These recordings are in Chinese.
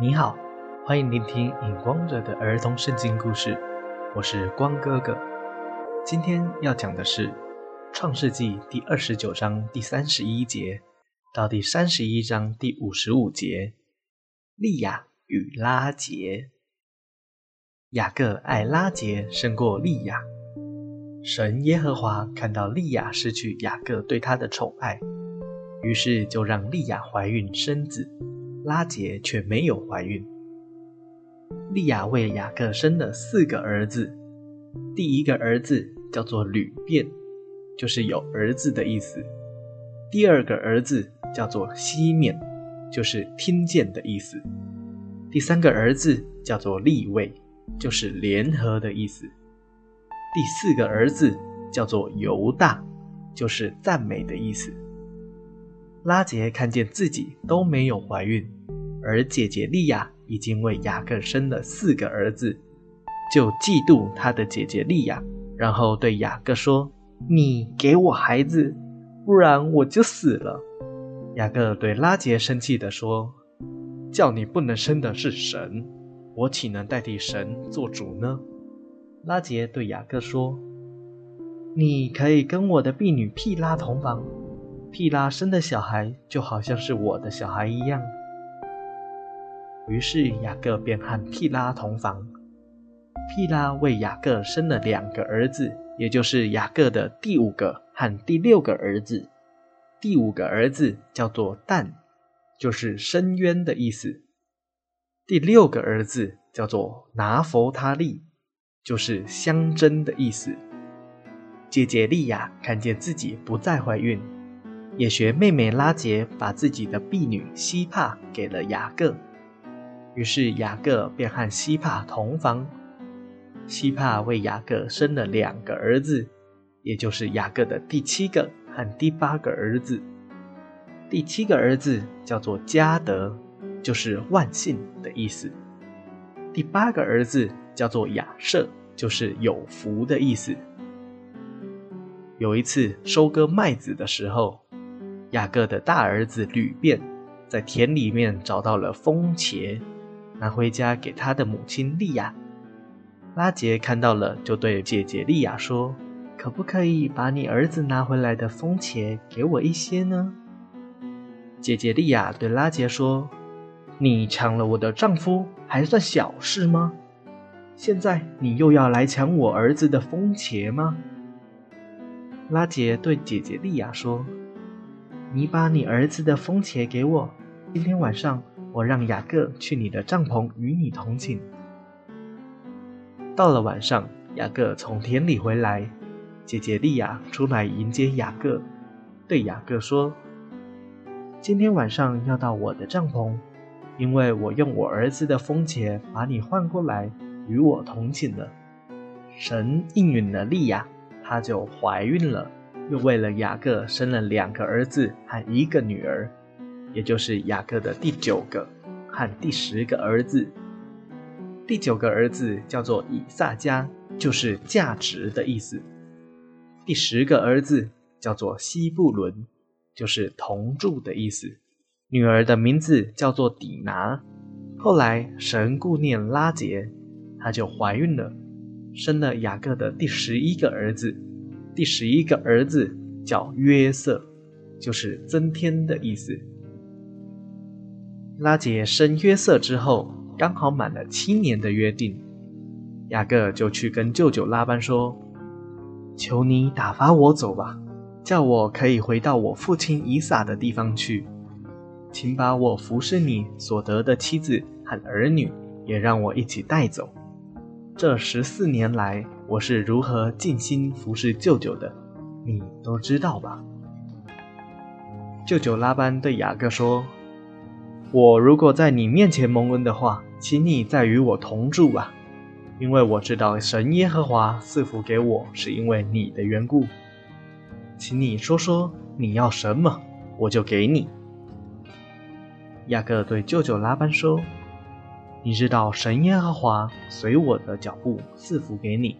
你好，欢迎聆听《影光者》的儿童圣经故事，我是光哥哥。今天要讲的是《创世纪》第二十九章第三十一节到第三十一章第五十五节。利亚与拉杰，雅各爱拉杰胜过利亚。神耶和华看到利亚失去雅各对他的宠爱，于是就让利亚怀孕生子。拉杰却没有怀孕。利亚为雅各生了四个儿子，第一个儿子叫做吕便，就是有儿子的意思；第二个儿子叫做西缅，就是听见的意思；第三个儿子叫做利位，就是联合的意思；第四个儿子叫做犹大，就是赞美的意思。拉杰看见自己都没有怀孕，而姐姐莉亚已经为雅各生了四个儿子，就嫉妒他的姐姐莉亚，然后对雅各说：“你给我孩子，不然我就死了。”雅各对拉杰生气地说：“叫你不能生的是神，我岂能代替神做主呢？”拉杰对雅各说：“你可以跟我的婢女毗拉同房。”毗拉生的小孩就好像是我的小孩一样。于是雅各便和毗拉同房。毗拉为雅各生了两个儿子，也就是雅各的第五个和第六个儿子。第五个儿子叫做但，就是深渊的意思。第六个儿子叫做拿佛他利，就是相争的意思。姐姐利亚看见自己不再怀孕。也学妹妹拉杰把自己的婢女西帕给了雅各，于是雅各便和西帕同房。西帕为雅各生了两个儿子，也就是雅各的第七个和第八个儿子。第七个儿子叫做加德，就是万幸的意思；第八个儿子叫做亚瑟，就是有福的意思。有一次收割麦子的时候。雅各的大儿子吕便在田里面找到了风茄，拿回家给他的母亲利亚。拉杰看到了，就对姐姐利亚说：“可不可以把你儿子拿回来的风茄给我一些呢？”姐姐利亚对拉杰说：“你抢了我的丈夫，还算小事吗？现在你又要来抢我儿子的风茄吗？”拉杰对姐姐利亚说。你把你儿子的风茄给我，今天晚上我让雅各去你的帐篷与你同寝。到了晚上，雅各从田里回来，姐姐利亚出来迎接雅各，对雅各说：“今天晚上要到我的帐篷，因为我用我儿子的风茄把你换过来与我同寝了。”神应允了利亚，她就怀孕了。又为了雅各生了两个儿子和一个女儿，也就是雅各的第九个和第十个儿子。第九个儿子叫做以撒加，就是价值的意思；第十个儿子叫做西布伦，就是同住的意思。女儿的名字叫做底拿。后来神顾念拉杰，她就怀孕了，生了雅各的第十一个儿子。第十一个儿子叫约瑟，就是增添的意思。拉杰生约瑟之后，刚好满了七年的约定，雅各就去跟舅舅拉班说：“求你打发我走吧，叫我可以回到我父亲以撒的地方去，请把我服侍你所得的妻子和儿女也让我一起带走。这十四年来。”我是如何尽心服侍舅舅的，你都知道吧？舅舅拉班对雅各说：“我如果在你面前蒙恩的话，请你再与我同住吧，因为我知道神耶和华赐福给我是因为你的缘故。请你说说你要什么，我就给你。”雅各对舅舅拉班说：“你知道神耶和华随我的脚步赐福给你。”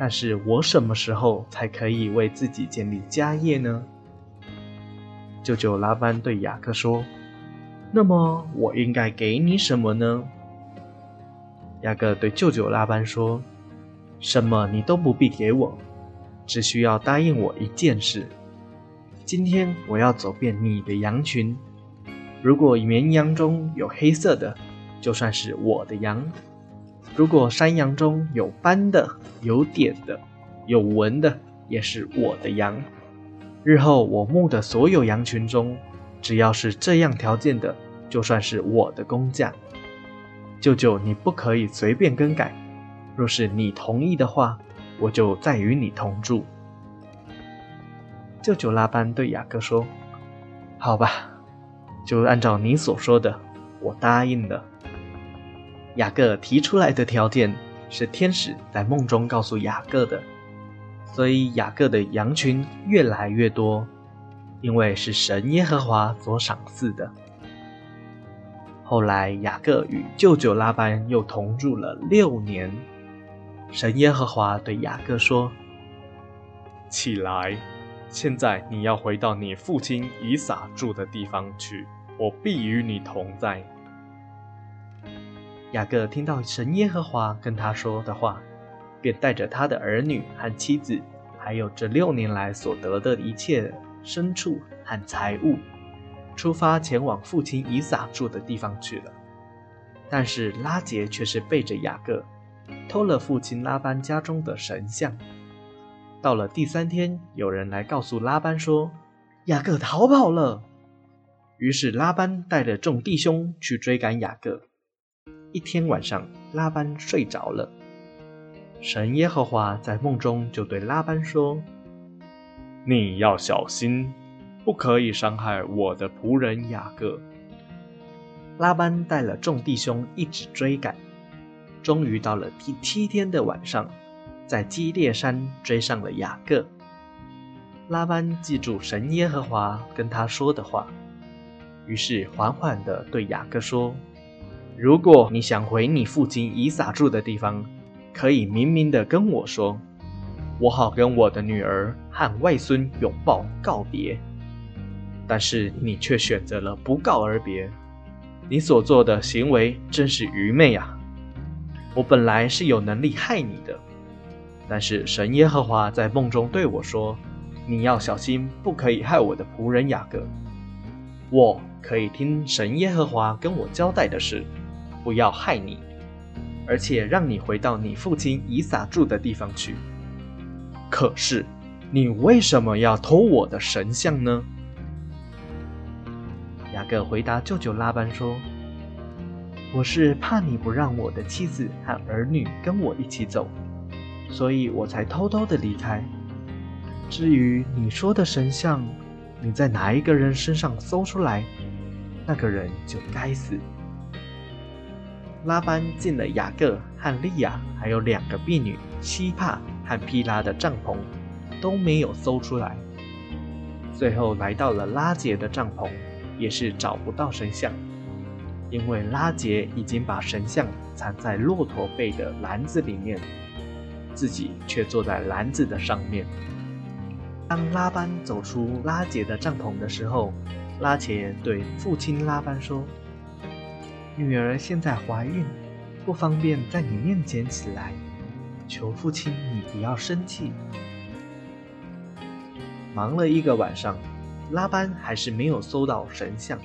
但是我什么时候才可以为自己建立家业呢？舅舅拉班对雅各说：“那么我应该给你什么呢？雅各对舅舅拉班说：“什么你都不必给我，只需要答应我一件事。今天我要走遍你的羊群，如果绵羊中有黑色的，就算是我的羊；如果山羊中有斑的、有点的、有纹的，也是我的羊。日后我牧的所有羊群中。”只要是这样条件的，就算是我的工匠。舅舅，你不可以随便更改。若是你同意的话，我就再与你同住。舅舅拉班对雅各说：“好吧，就按照你所说的，我答应了。”雅各提出来的条件是天使在梦中告诉雅各的，所以雅各的羊群越来越多。因为是神耶和华所赏赐的。后来雅各与舅舅拉班又同住了六年。神耶和华对雅各说：“起来，现在你要回到你父亲以撒住的地方去，我必与你同在。”雅各听到神耶和华跟他说的话，便带着他的儿女和妻子，还有这六年来所得的一切。牲畜和财物，出发前往父亲以撒住的地方去了。但是拉杰却是背着雅各，偷了父亲拉班家中的神像。到了第三天，有人来告诉拉班说，雅各逃跑了。于是拉班带着众弟兄去追赶雅各。一天晚上，拉班睡着了。神耶和华在梦中就对拉班说。你要小心，不可以伤害我的仆人雅各。拉班带了众弟兄一直追赶，终于到了第七天的晚上，在基列山追上了雅各。拉班记住神耶和华跟他说的话，于是缓缓地对雅各说：“如果你想回你父亲以撒住的地方，可以明明的跟我说。”我好跟我的女儿和外孙拥抱告别，但是你却选择了不告而别，你所做的行为真是愚昧啊！我本来是有能力害你的，但是神耶和华在梦中对我说：“你要小心，不可以害我的仆人雅各。”我可以听神耶和华跟我交代的是，不要害你，而且让你回到你父亲以撒住的地方去。可是，你为什么要偷我的神像呢？雅各回答舅舅拉班说：“我是怕你不让我的妻子和儿女跟我一起走，所以我才偷偷的离开。至于你说的神像，你在哪一个人身上搜出来，那个人就该死。”拉班进了雅各和利亚还有两个婢女希帕。和皮拉的帐篷都没有搜出来，最后来到了拉杰的帐篷，也是找不到神像，因为拉杰已经把神像藏在骆驼背的篮子里面，自己却坐在篮子的上面。当拉班走出拉杰的帐篷的时候，拉杰对父亲拉班说：“女儿现在怀孕，不方便在你面前起来。”求父亲，你不要生气。忙了一个晚上，拉班还是没有搜到神像。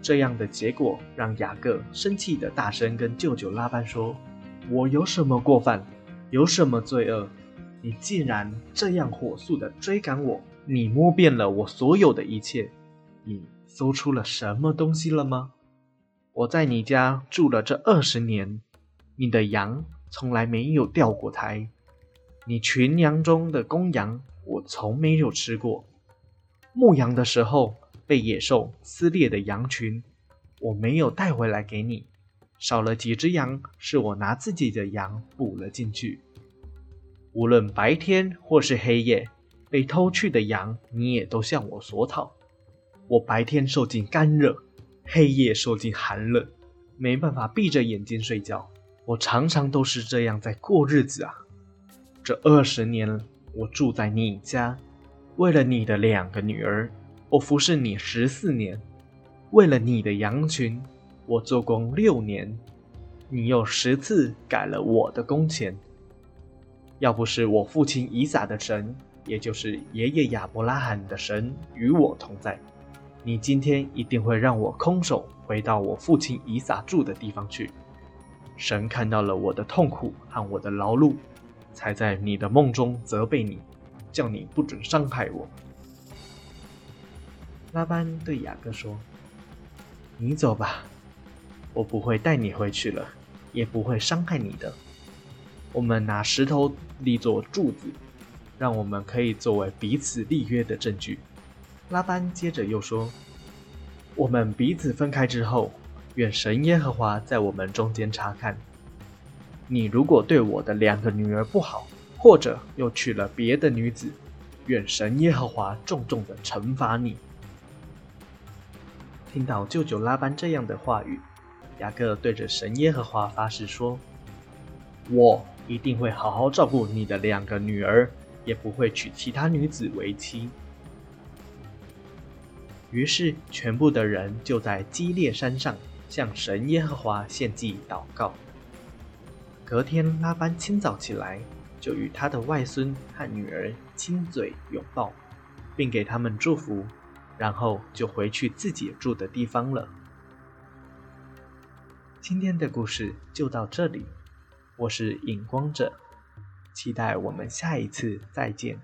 这样的结果让雅各生气的大声跟舅舅拉班说：“我有什么过犯？有什么罪恶？你竟然这样火速的追赶我！你摸遍了我所有的一切，你搜出了什么东西了吗？我在你家住了这二十年，你的羊。”从来没有掉过胎，你群羊中的公羊，我从没有吃过。牧羊的时候被野兽撕裂的羊群，我没有带回来给你。少了几只羊，是我拿自己的羊补了进去。无论白天或是黑夜，被偷去的羊，你也都向我索讨。我白天受尽干热，黑夜受尽寒冷，没办法闭着眼睛睡觉。我常常都是这样在过日子啊！这二十年，我住在你家，为了你的两个女儿，我服侍你十四年。为了你的羊群，我做工六年，你又十次改了我的工钱。要不是我父亲以撒的神，也就是爷爷亚伯拉罕的神与我同在，你今天一定会让我空手回到我父亲以撒住的地方去。神看到了我的痛苦和我的劳碌，才在你的梦中责备你，叫你不准伤害我。拉班对雅各说：“你走吧，我不会带你回去了，也不会伤害你的。我们拿石头立作柱子，让我们可以作为彼此立约的证据。”拉班接着又说：“我们彼此分开之后。”愿神耶和华在我们中间查看。你如果对我的两个女儿不好，或者又娶了别的女子，愿神耶和华重重的惩罚你。听到舅舅拉班这样的话语，雅各对着神耶和华发誓说：“我一定会好好照顾你的两个女儿，也不会娶其他女子为妻。”于是，全部的人就在基列山上。向神耶和华献祭祷告。隔天，拉班清早起来，就与他的外孙和女儿亲嘴拥抱，并给他们祝福，然后就回去自己住的地方了。今天的故事就到这里，我是影光者，期待我们下一次再见。